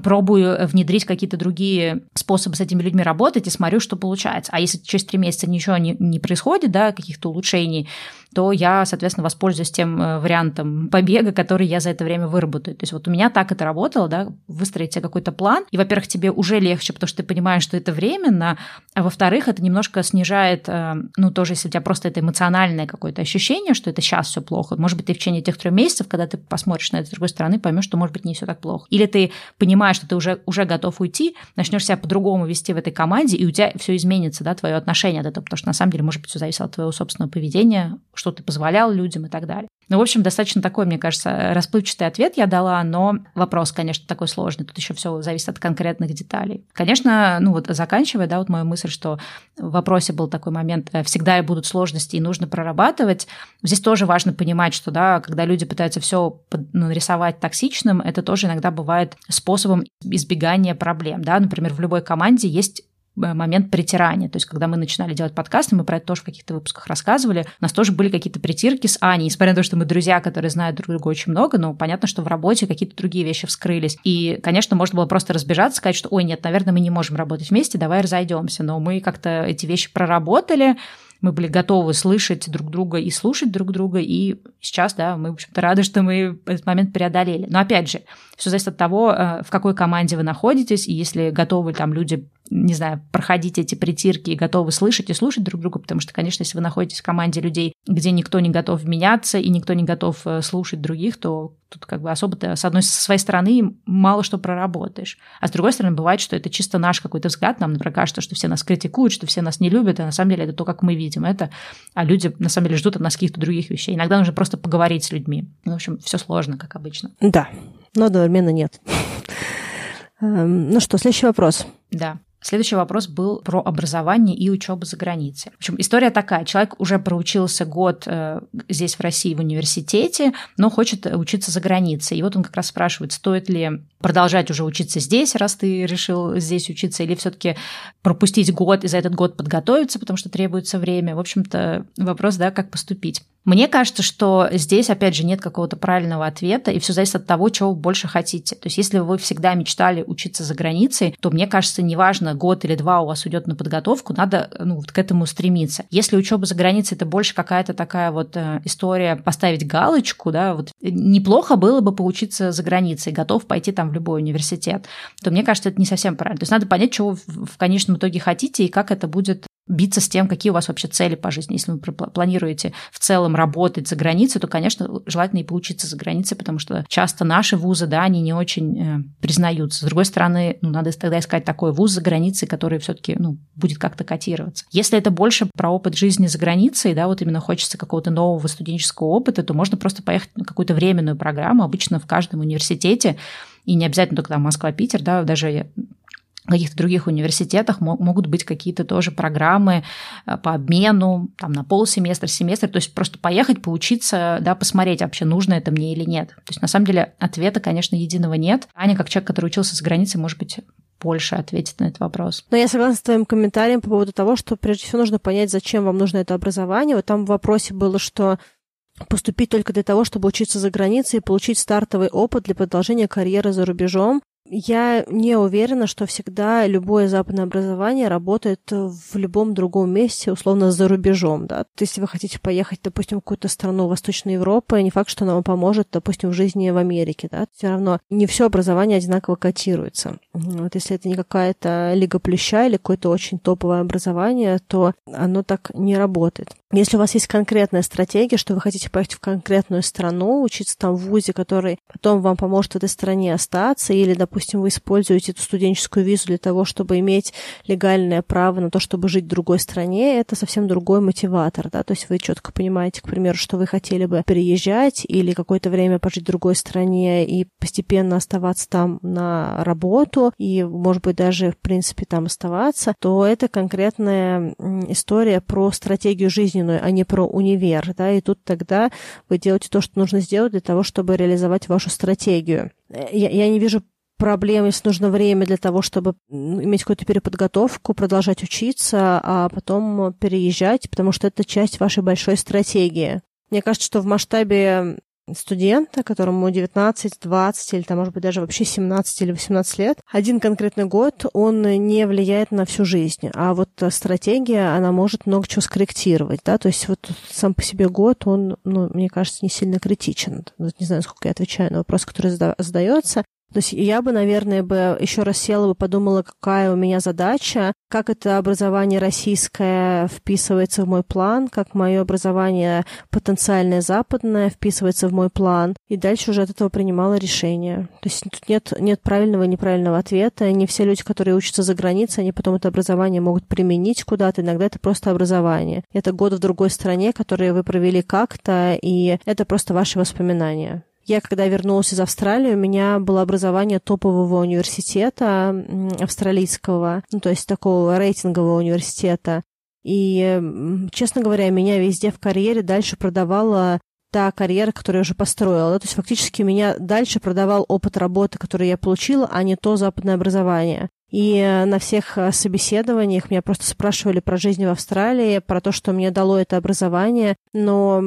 пробую внедрить какие-то другие способы с этими людьми работать и смотрю, что получается. А если через три месяца ничего не, не происходит, да, каких-то улучшений, то я, соответственно, воспользуюсь тем э, вариантом побега, который я за это время выработаю. То есть вот у меня так это работало, да, выстроить себе какой-то план, и, во-первых, тебе уже легче, потому что ты понимаешь, что это временно, а во-вторых, это немножко снижает, э, ну, тоже, если у тебя просто это эмоциональное какое-то ощущение, что это сейчас все плохо, может быть, ты в течение этих трех месяцев, когда ты посмотришь на это с другой стороны, поймешь, что, может быть, не все так плохо. Или ты понимаешь, что ты уже, уже готов уйти, начнешь себя по-другому вести в этой команде, и у тебя все изменится, да, твое отношение от этого, потому что на самом деле, может быть, все зависит от твоего собственного поведения, что ты позволял людям и так далее. Ну, в общем, достаточно такой, мне кажется, расплывчатый ответ я дала, но вопрос, конечно, такой сложный. Тут еще все зависит от конкретных деталей. Конечно, ну вот заканчивая, да, вот мою мысль, что в вопросе был такой момент, э, всегда будут сложности и нужно прорабатывать. Здесь тоже важно понимать, что, да, когда люди пытаются все ну, нарисовать токсичным, это тоже иногда бывает способом избегания проблем, да. Например, в любой команде есть момент притирания. То есть, когда мы начинали делать подкасты, мы про это тоже в каких-то выпусках рассказывали, у нас тоже были какие-то притирки с Аней, несмотря на то, что мы друзья, которые знают друг друга очень много, но понятно, что в работе какие-то другие вещи вскрылись. И, конечно, можно было просто разбежаться, сказать, что, ой, нет, наверное, мы не можем работать вместе, давай разойдемся. Но мы как-то эти вещи проработали, мы были готовы слышать друг друга и слушать друг друга, и сейчас, да, мы, в общем-то, рады, что мы этот момент преодолели. Но, опять же, все зависит от того, э, в какой команде вы находитесь, и если готовы там люди не знаю, проходить эти притирки и готовы слышать и слушать друг друга, потому что, конечно, если вы находитесь в команде людей, где никто не готов меняться и никто не готов э, слушать других, то тут как бы особо с одной со своей стороны мало что проработаешь. А с другой стороны, бывает, что это чисто наш какой-то взгляд, нам, например, кажется, что все нас критикуют, что все нас не любят, а на самом деле это то, как мы видим это, а люди на самом деле ждут от нас каких-то других вещей. Иногда нужно просто поговорить с людьми. Ну, в общем, все сложно, как обычно. Да, но одновременно нет. Эм, ну что, следующий вопрос. Да. Следующий вопрос был про образование и учебу за границей. В общем, история такая. Человек уже проучился год э, здесь, в России, в университете, но хочет учиться за границей. И вот он как раз спрашивает, стоит ли продолжать уже учиться здесь, раз ты решил здесь учиться, или все таки пропустить год и за этот год подготовиться, потому что требуется время. В общем-то, вопрос, да, как поступить. Мне кажется, что здесь, опять же, нет какого-то правильного ответа, и все зависит от того, чего вы больше хотите. То есть, если вы всегда мечтали учиться за границей, то, мне кажется, неважно, год или два у вас уйдет на подготовку, надо ну, вот к этому стремиться. Если учеба за границей это больше какая-то такая вот э, история поставить галочку, да, вот неплохо было бы поучиться за границей, готов пойти там в любой университет, то мне кажется, это не совсем правильно. То есть надо понять, чего вы в конечном итоге хотите и как это будет биться с тем, какие у вас вообще цели по жизни. Если вы планируете в целом работать за границей, то, конечно, желательно и поучиться за границей, потому что часто наши вузы, да, они не очень э, признаются. С другой стороны, ну, надо тогда искать такой вуз за границей, который все таки ну, будет как-то котироваться. Если это больше про опыт жизни за границей, да, вот именно хочется какого-то нового студенческого опыта, то можно просто поехать на какую-то временную программу, обычно в каждом университете, и не обязательно только там Москва-Питер, да, даже каких-то других университетах могут быть какие-то тоже программы э, по обмену, там на полсеместра, семестр, то есть просто поехать, поучиться, да, посмотреть, вообще нужно это мне или нет. То есть на самом деле ответа, конечно, единого нет. Аня, как человек, который учился за границей, может быть, больше ответит на этот вопрос. Но я согласна с твоим комментарием по поводу того, что прежде всего нужно понять, зачем вам нужно это образование. Вот там в вопросе было, что поступить только для того, чтобы учиться за границей и получить стартовый опыт для продолжения карьеры за рубежом. Я не уверена, что всегда любое западное образование работает в любом другом месте, условно, за рубежом, да. То есть, если вы хотите поехать, допустим, в какую-то страну Восточной Европы, не факт, что она вам поможет, допустим, в жизни в Америке, да. Все равно не все образование одинаково котируется. Вот если это не какая-то лига плюща или какое-то очень топовое образование, то оно так не работает. Если у вас есть конкретная стратегия, что вы хотите поехать в конкретную страну, учиться там в ВУЗе, который потом вам поможет в этой стране остаться, или, допустим, вы используете эту студенческую визу для того, чтобы иметь легальное право на то, чтобы жить в другой стране, это совсем другой мотиватор, да, то есть вы четко понимаете, к примеру, что вы хотели бы переезжать или какое-то время пожить в другой стране и постепенно оставаться там на работу и, может быть, даже, в принципе, там оставаться, то это конкретная история про стратегию жизненную, а не про универ, да, и тут тогда вы делаете то, что нужно сделать для того, чтобы реализовать вашу стратегию. Э, я, я не вижу проблем, если нужно время для того, чтобы иметь какую-то переподготовку, продолжать учиться, а потом переезжать, потому что это часть вашей большой стратегии. Мне кажется, что в масштабе студента, которому 19, 20 или там, может быть, даже вообще 17 или 18 лет, один конкретный год, он не влияет на всю жизнь. А вот стратегия, она может много чего скорректировать, да, то есть вот сам по себе год, он, ну, мне кажется, не сильно критичен. Не знаю, сколько я отвечаю на вопрос, который задается. То есть я бы, наверное, бы еще раз села бы, подумала, какая у меня задача, как это образование российское вписывается в мой план, как мое образование потенциальное западное вписывается в мой план, и дальше уже от этого принимала решение. То есть тут нет, нет правильного и неправильного ответа. Не все люди, которые учатся за границей, они потом это образование могут применить куда-то, иногда это просто образование. Это год в другой стране, которые вы провели как-то, и это просто ваши воспоминания. Я, когда вернулась из Австралии, у меня было образование топового университета австралийского, ну, то есть такого рейтингового университета. И, честно говоря, меня везде в карьере дальше продавала та карьера, которую я уже построила. Да? То есть фактически меня дальше продавал опыт работы, который я получила, а не то западное образование. И э, на всех э, собеседованиях меня просто спрашивали про жизнь в Австралии, про то, что мне дало это образование, но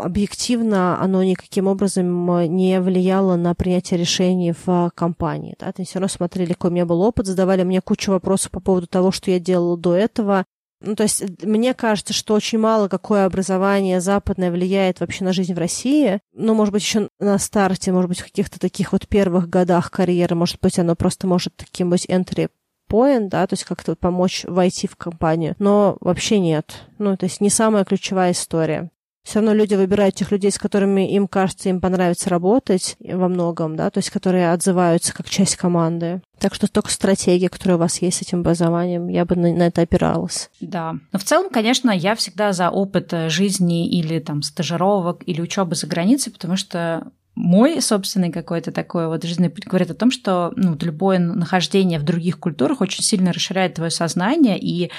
объективно оно никаким образом э, не влияло на принятие решений в компании. Да? Они все равно смотрели, какой у меня был опыт, задавали мне кучу вопросов по поводу того, что я делала до этого, ну, то есть мне кажется, что очень мало какое образование западное влияет вообще на жизнь в России. Ну, может быть, еще на старте, может быть, в каких-то таких вот первых годах карьеры, может быть, оно просто может таким быть entry point, да, то есть как-то помочь войти в компанию, но вообще нет. Ну, то есть не самая ключевая история все равно люди выбирают тех людей, с которыми им кажется, им понравится работать во многом, да, то есть которые отзываются как часть команды. Так что только стратегия, которая у вас есть с этим образованием, я бы на, на это опиралась. Да. Но в целом, конечно, я всегда за опыт э, жизни или там стажировок или учебы за границей, потому что мой собственный какой-то такой вот жизненный путь говорит о том, что ну, любое нахождение в других культурах очень сильно расширяет твое сознание и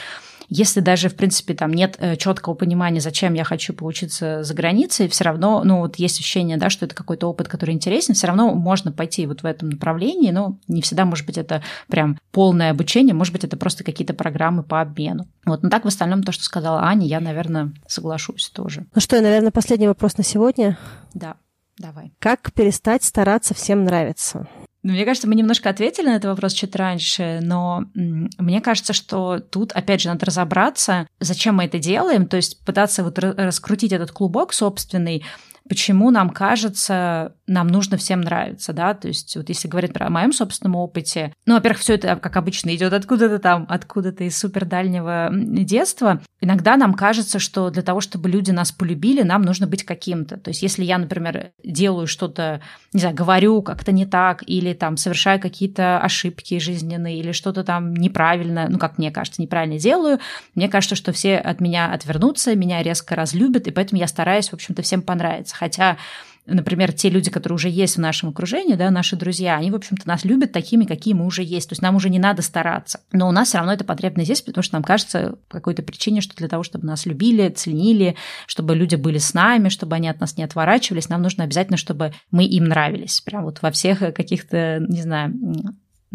если даже, в принципе, там нет э, четкого понимания, зачем я хочу поучиться за границей, все равно, ну, вот есть ощущение, да, что это какой-то опыт, который интересен, все равно можно пойти вот в этом направлении, но не всегда, может быть, это прям полное обучение, может быть, это просто какие-то программы по обмену. Вот, но так в остальном то, что сказала Аня, я, наверное, соглашусь тоже. Ну что, наверное, последний вопрос на сегодня. Да, давай. Как перестать стараться всем нравиться? Ну, мне кажется, мы немножко ответили на этот вопрос чуть раньше, но мне кажется, что тут, опять же, надо разобраться, зачем мы это делаем, то есть пытаться вот раскрутить этот клубок собственный, почему нам кажется, нам нужно всем нравиться, да, то есть вот если говорить про моем собственном опыте, ну, во-первых, все это, как обычно, идет откуда-то там, откуда-то из супер дальнего детства, иногда нам кажется, что для того, чтобы люди нас полюбили, нам нужно быть каким-то, то есть если я, например, делаю что-то, не знаю, говорю как-то не так, или там совершаю какие-то ошибки жизненные, или что-то там неправильно, ну, как мне кажется, неправильно делаю, мне кажется, что все от меня отвернутся, меня резко разлюбят, и поэтому я стараюсь, в общем-то, всем понравиться, Хотя например, те люди, которые уже есть в нашем окружении, да, наши друзья, они, в общем-то, нас любят такими, какие мы уже есть. То есть нам уже не надо стараться. Но у нас все равно эта потребность есть, потому что нам кажется по какой-то причине, что для того, чтобы нас любили, ценили, чтобы люди были с нами, чтобы они от нас не отворачивались, нам нужно обязательно, чтобы мы им нравились. Прям вот во всех каких-то, не знаю,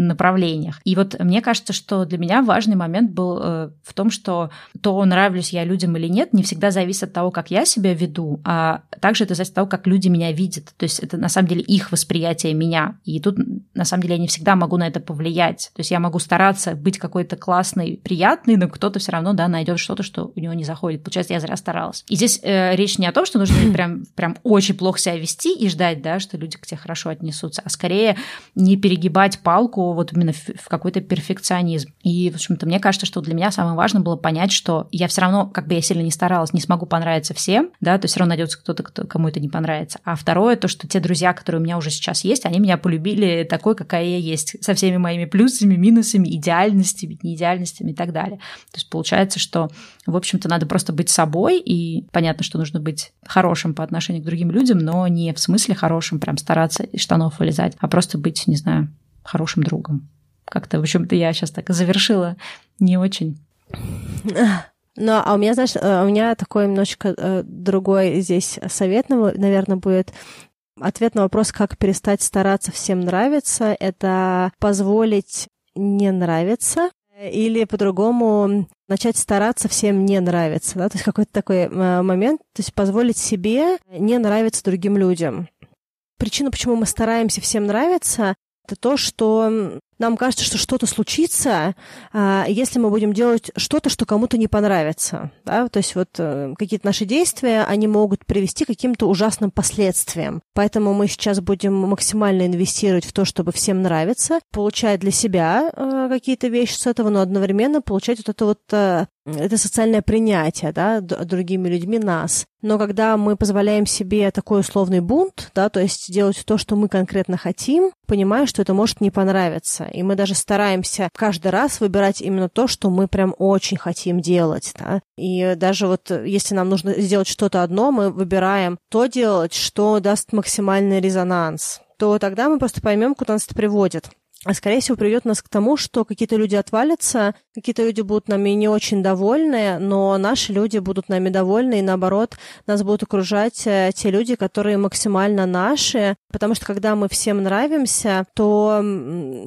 направлениях. И вот мне кажется, что для меня важный момент был э, в том, что то, нравлюсь я людям или нет, не всегда зависит от того, как я себя веду, а также это зависит от того, как люди меня видят. То есть это на самом деле их восприятие меня. И тут на самом деле я не всегда могу на это повлиять. То есть я могу стараться быть какой-то классный, приятный, но кто-то все равно да, найдет что-то, что у него не заходит. Получается, я зря старалась. И здесь э, речь не о том, что нужно прям, прям очень плохо себя вести и ждать, да, что люди к тебе хорошо отнесутся, а скорее не перегибать палку вот именно в какой-то перфекционизм. И, в общем-то, мне кажется, что для меня самое важное было понять, что я все равно, как бы я сильно не старалась, не смогу понравиться всем, да, то все равно найдется кто-то, кто, кому это не понравится. А второе, то, что те друзья, которые у меня уже сейчас есть, они меня полюбили такой, какая я есть, со всеми моими плюсами, минусами, идеальностями, неидеальностями и так далее. То есть получается, что, в общем-то, надо просто быть собой, и понятно, что нужно быть хорошим по отношению к другим людям, но не в смысле хорошим, прям стараться из штанов вылезать, а просто быть, не знаю, хорошим другом. Как-то, в общем-то, я сейчас так завершила не очень. Ну, а у меня, знаешь, э, у меня такой немножечко э, другой здесь совет, наверное, будет. Ответ на вопрос, как перестать стараться всем нравиться, это позволить не нравиться или по-другому начать стараться всем не нравиться, да, то есть какой-то такой э, момент, то есть позволить себе не нравиться другим людям. Причина, почему мы стараемся всем нравиться, это то, что нам кажется, что что-то случится, а, если мы будем делать что-то, что кому-то не понравится. Да? То есть вот э, какие-то наши действия, они могут привести к каким-то ужасным последствиям. Поэтому мы сейчас будем максимально инвестировать в то, чтобы всем нравиться, получать для себя э, какие-то вещи с этого, но одновременно получать вот это вот э, это социальное принятие, да, другими людьми нас. Но когда мы позволяем себе такой условный бунт, да, то есть делать то, что мы конкретно хотим, понимая, что это может не понравиться. И мы даже стараемся каждый раз выбирать именно то, что мы прям очень хотим делать, да. И даже вот если нам нужно сделать что-то одно, мы выбираем то делать, что даст максимальный резонанс то тогда мы просто поймем, куда нас это приводит а скорее всего приведет нас к тому, что какие-то люди отвалятся, какие-то люди будут нами не очень довольны, но наши люди будут нами довольны, и наоборот, нас будут окружать э, те люди, которые максимально наши, потому что когда мы всем нравимся, то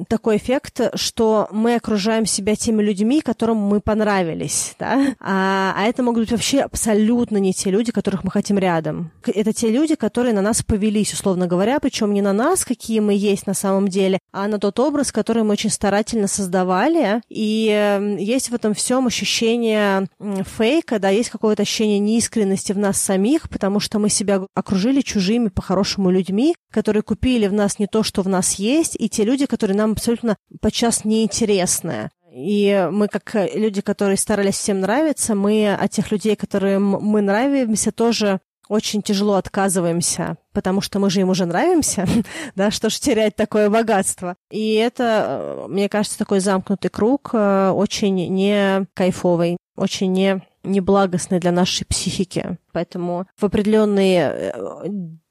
такой эффект, что мы окружаем себя теми людьми, которым мы понравились, да? а, а это могут быть вообще абсолютно не те люди, которых мы хотим рядом. Это те люди, которые на нас повелись, условно говоря, причем не на нас, какие мы есть на самом деле, а на тот образ, который мы очень старательно создавали. И эм, есть в этом всем ощущение фейка, да, есть какое-то ощущение неискренности в нас самих, потому что мы себя окружили чужими, по-хорошему, людьми, которые купили в нас не то, что в нас есть, и те люди, которые нам абсолютно подчас неинтересны. И мы, как люди, которые старались всем нравиться, мы от тех людей, которым мы нравимся, тоже очень тяжело отказываемся, потому что мы же им уже нравимся, да, что ж терять такое богатство. И это, мне кажется, такой замкнутый круг, э, очень не кайфовый, очень не неблагостный для нашей психики. Поэтому в определенной э,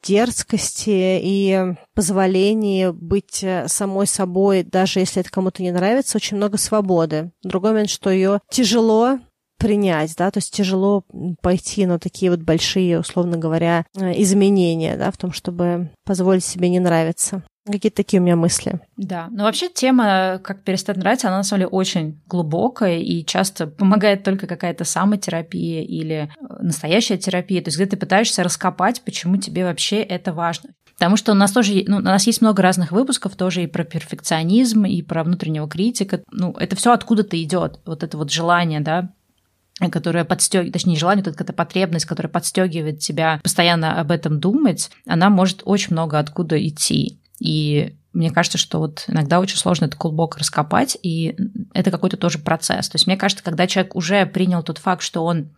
дерзкости и позволении быть э, самой собой, даже если это кому-то не нравится, очень много свободы. Другой момент, что ее тяжело принять, да, то есть тяжело пойти на такие вот большие, условно говоря, э, изменения, да, в том, чтобы позволить себе не нравиться. Какие-то такие у меня мысли. Да, но вообще тема «Как перестать нравиться», она на самом деле очень глубокая и часто помогает только какая-то самотерапия или э, настоящая терапия, то есть где ты пытаешься раскопать, почему тебе вообще это важно. Потому что у нас тоже, ну, у нас есть много разных выпусков тоже и про перфекционизм, и про внутреннего критика. Ну, это все откуда-то идет, вот это вот желание, да, которая подстегивает, точнее, желание, вот эта потребность, которая подстегивает тебя постоянно об этом думать, она может очень много откуда идти. И мне кажется, что вот иногда очень сложно это глубоко раскопать, и это какой-то тоже процесс. То есть мне кажется, когда человек уже принял тот факт, что он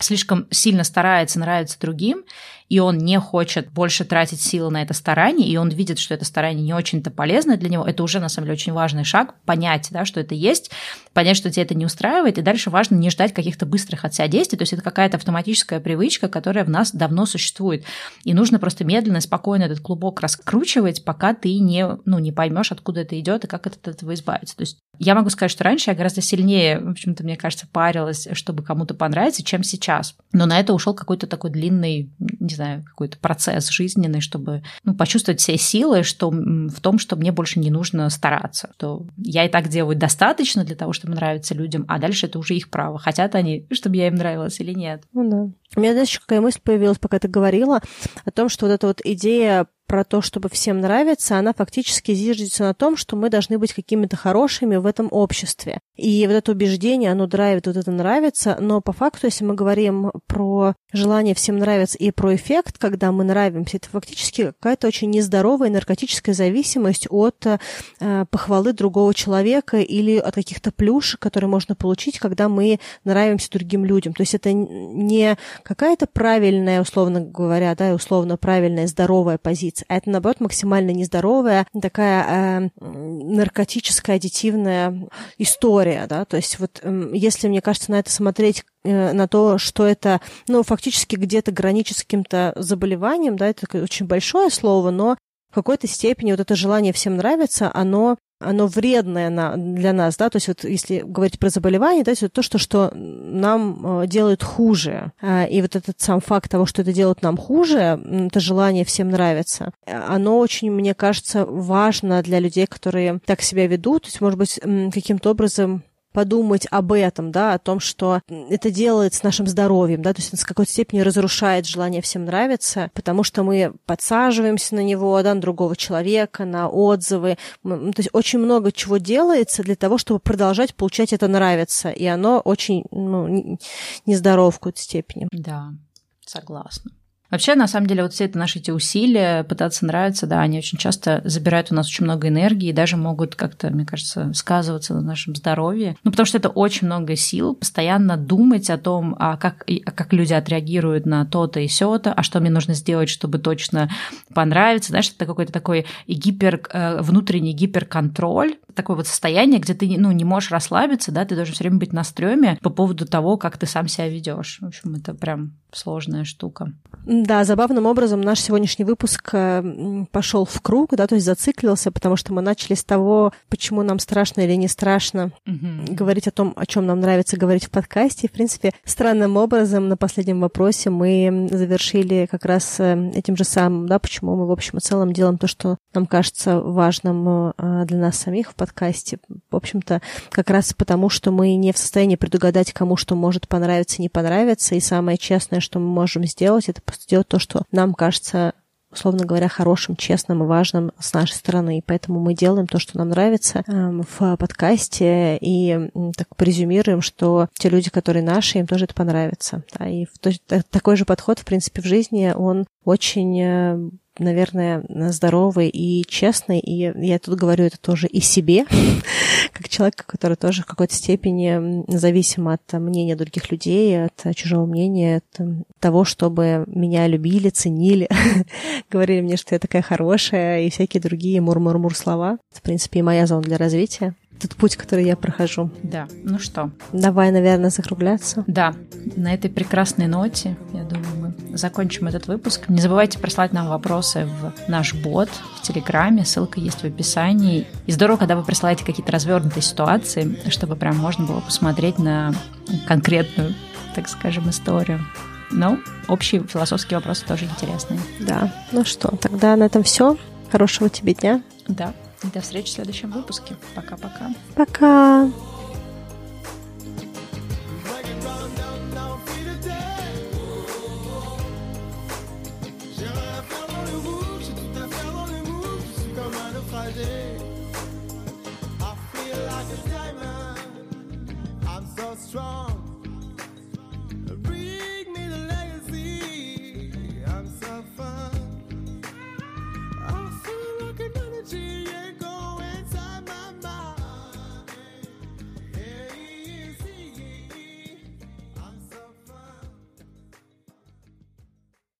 слишком сильно старается нравиться другим, и он не хочет больше тратить силы на это старание, и он видит, что это старание не очень-то полезно для него, это уже, на самом деле, очень важный шаг, понять, да, что это есть, понять, что тебя это не устраивает, и дальше важно не ждать каких-то быстрых от себя действий, то есть это какая-то автоматическая привычка, которая в нас давно существует, и нужно просто медленно спокойно этот клубок раскручивать, пока ты не, ну, не поймешь, откуда это идет и как от этого избавиться. То есть я могу сказать, что раньше я гораздо сильнее, в общем-то, мне кажется, парилась, чтобы кому-то понравиться, чем сейчас. Но на это ушел какой-то такой длинный, не знаю, знаю, какой-то процесс жизненный, чтобы ну, почувствовать все силы что, в том, что мне больше не нужно стараться. То я и так делаю достаточно для того, чтобы нравиться людям, а дальше это уже их право. Хотят они, чтобы я им нравилась или нет. Ну да. У меня, знаешь, какая мысль появилась, пока ты говорила, о том, что вот эта вот идея про то, чтобы всем нравиться, она фактически зиждется на том, что мы должны быть какими-то хорошими в этом обществе. И вот это убеждение, оно драйвит, вот это нравится, но по факту, если мы говорим про желание всем нравиться и про эффект, когда мы нравимся, это фактически какая-то очень нездоровая наркотическая зависимость от э, похвалы другого человека или от каких-то плюшек, которые можно получить, когда мы нравимся другим людям. То есть это не какая-то правильная, условно говоря, да, условно правильная, здоровая позиция, а это, наоборот, максимально нездоровая такая э, наркотическая, аддитивная история, да, то есть вот э, если, мне кажется, на это смотреть э, на то, что это, ну, фактически где-то граничит с каким-то заболеванием, да, это очень большое слово, но в какой-то степени вот это желание всем нравится, оно оно вредное на, для нас, да, то есть вот если говорить про заболевание, да, это то, что, что нам э, делает хуже. А, и вот этот сам факт того, что это делает нам хуже, это желание всем нравится, оно очень, мне кажется, важно для людей, которые так себя ведут, то есть, может быть, каким-то образом подумать об этом, да, о том, что это делает с нашим здоровьем, да, то есть это с какой-то степени разрушает желание всем нравиться, потому что мы подсаживаемся на него, да, на другого человека, на отзывы, то есть очень много чего делается для того, чтобы продолжать получать это нравится, и оно очень, ну, нездорово в какой-то степени. Да, согласна. Вообще, на самом деле, вот все это наши эти усилия пытаться нравиться, да, они очень часто забирают у нас очень много энергии и даже могут как-то, мне кажется, сказываться на нашем здоровье. Ну, потому что это очень много сил постоянно думать о том, а как, а как люди отреагируют на то-то и сё-то, а что мне нужно сделать, чтобы точно понравиться. Знаешь, это какой-то такой гипер, э, внутренний гиперконтроль, такое вот состояние, где ты ну, не можешь расслабиться, да, ты должен все время быть на стреме по поводу того, как ты сам себя ведешь. В общем, это прям сложная штука. Да, забавным образом наш сегодняшний выпуск э, пошел в круг, да, то есть зациклился, потому что мы начали с того, почему нам страшно или не страшно угу. говорить о том, о чем нам нравится говорить в подкасте. И, в принципе, странным образом на последнем вопросе мы завершили как раз э, этим же самым, да, почему мы в общем и целом делаем то, что нам кажется важным э, для нас самих в подкасте. В общем-то, как раз потому, что мы не в состоянии предугадать, кому что может понравиться, не понравиться. И самое честное, что мы можем сделать, это просто делать то, что нам кажется условно говоря, хорошим, честным и важным с нашей стороны. И поэтому мы делаем то, что нам нравится э, в подкасте, и так презюмируем, что те люди, которые наши, им тоже это понравится. Да, и в, такой же подход, в принципе, в жизни, он очень э, наверное, здоровой и честной. И я тут говорю это тоже и себе, как человек, который тоже в какой-то степени зависим от мнения других людей, от чужого мнения, от того, чтобы меня любили, ценили, говорили мне, что я такая хорошая, и всякие другие мур-мур-мур слова. Это, в принципе, и моя зона для развития тот путь, который я прохожу. Да, ну что? Давай, наверное, закругляться. Да, на этой прекрасной ноте, я думаю, закончим этот выпуск. Не забывайте прислать нам вопросы в наш бот в Телеграме, ссылка есть в описании. И здорово, когда вы присылаете какие-то развернутые ситуации, чтобы прям можно было посмотреть на конкретную, так скажем, историю. Но общие философские вопросы тоже интересные. Да, ну что, тогда на этом все. Хорошего тебе дня. Да, и до встречи в следующем выпуске. Пока-пока. Пока. Strong.